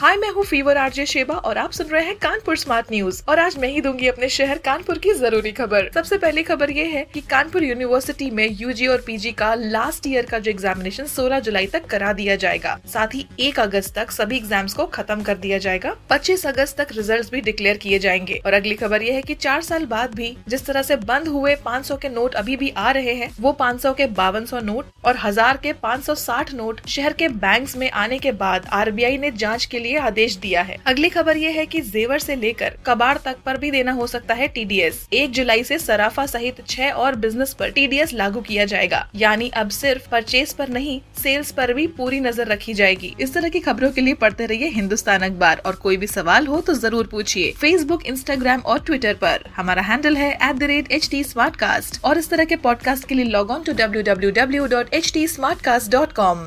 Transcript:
हाय, मैं हूँ fever RJ Sheba और आप सुन रहे हैं कानपुर स्मार्ट न्यूज़। और आज मैं ही दूँगी अपने शहर कानपुर की ज़रूरी खबर। सबसे पहली खबर ये है कि कानपुर यूनिवर्सिटी में यूजी और पीजी का लास्ट ईयर का जो एग्जामिनेशन 16 जुलाई तक करा दिया जाएगा। साथ ही 1 अगस्त तक सभी एग्ज़ाम्स को खत्म कर दिया जाएगा। 25 अगस्त तक रिज़ल्ट भी डिक्लेयर किए जाएँगे। और अगली खबर ये है की चार साल बाद भी जिस तरह ऐसी बंद हुए पाँच सौ के नोट अभी भी आ रहे हैं, वो पाँच सौ के बावन नोट और हज़ार के पाँच सौ साठ नोट शहर के बैंक में आने के बाद आरबीआई ने जाँच के लिए लिए आदेश दिया है। अगली खबर ये है कि जेवर से लेकर कबाड़ तक पर भी देना हो सकता है टीडीएस एक जुलाई से सराफा सहित छह और बिज़नेस पर टीडीएस लागू किया जाएगा। यानी अब सिर्फ़ परचेज पर नहीं सेल्स पर भी पूरी नज़र रखी जाएगी। इस तरह की खबरों के लिए पढ़ते रहिए हिंदुस्तान अखबार। और कोई भी सवाल हो तो ज़रूर पूछिए। फेसबुक इंस्टाग्राम और ट्विटर पर। हमारा हैंडल है एट और इस तरह के पॉडकास्ट के लिए log on to W W W dot H T smartcast dot com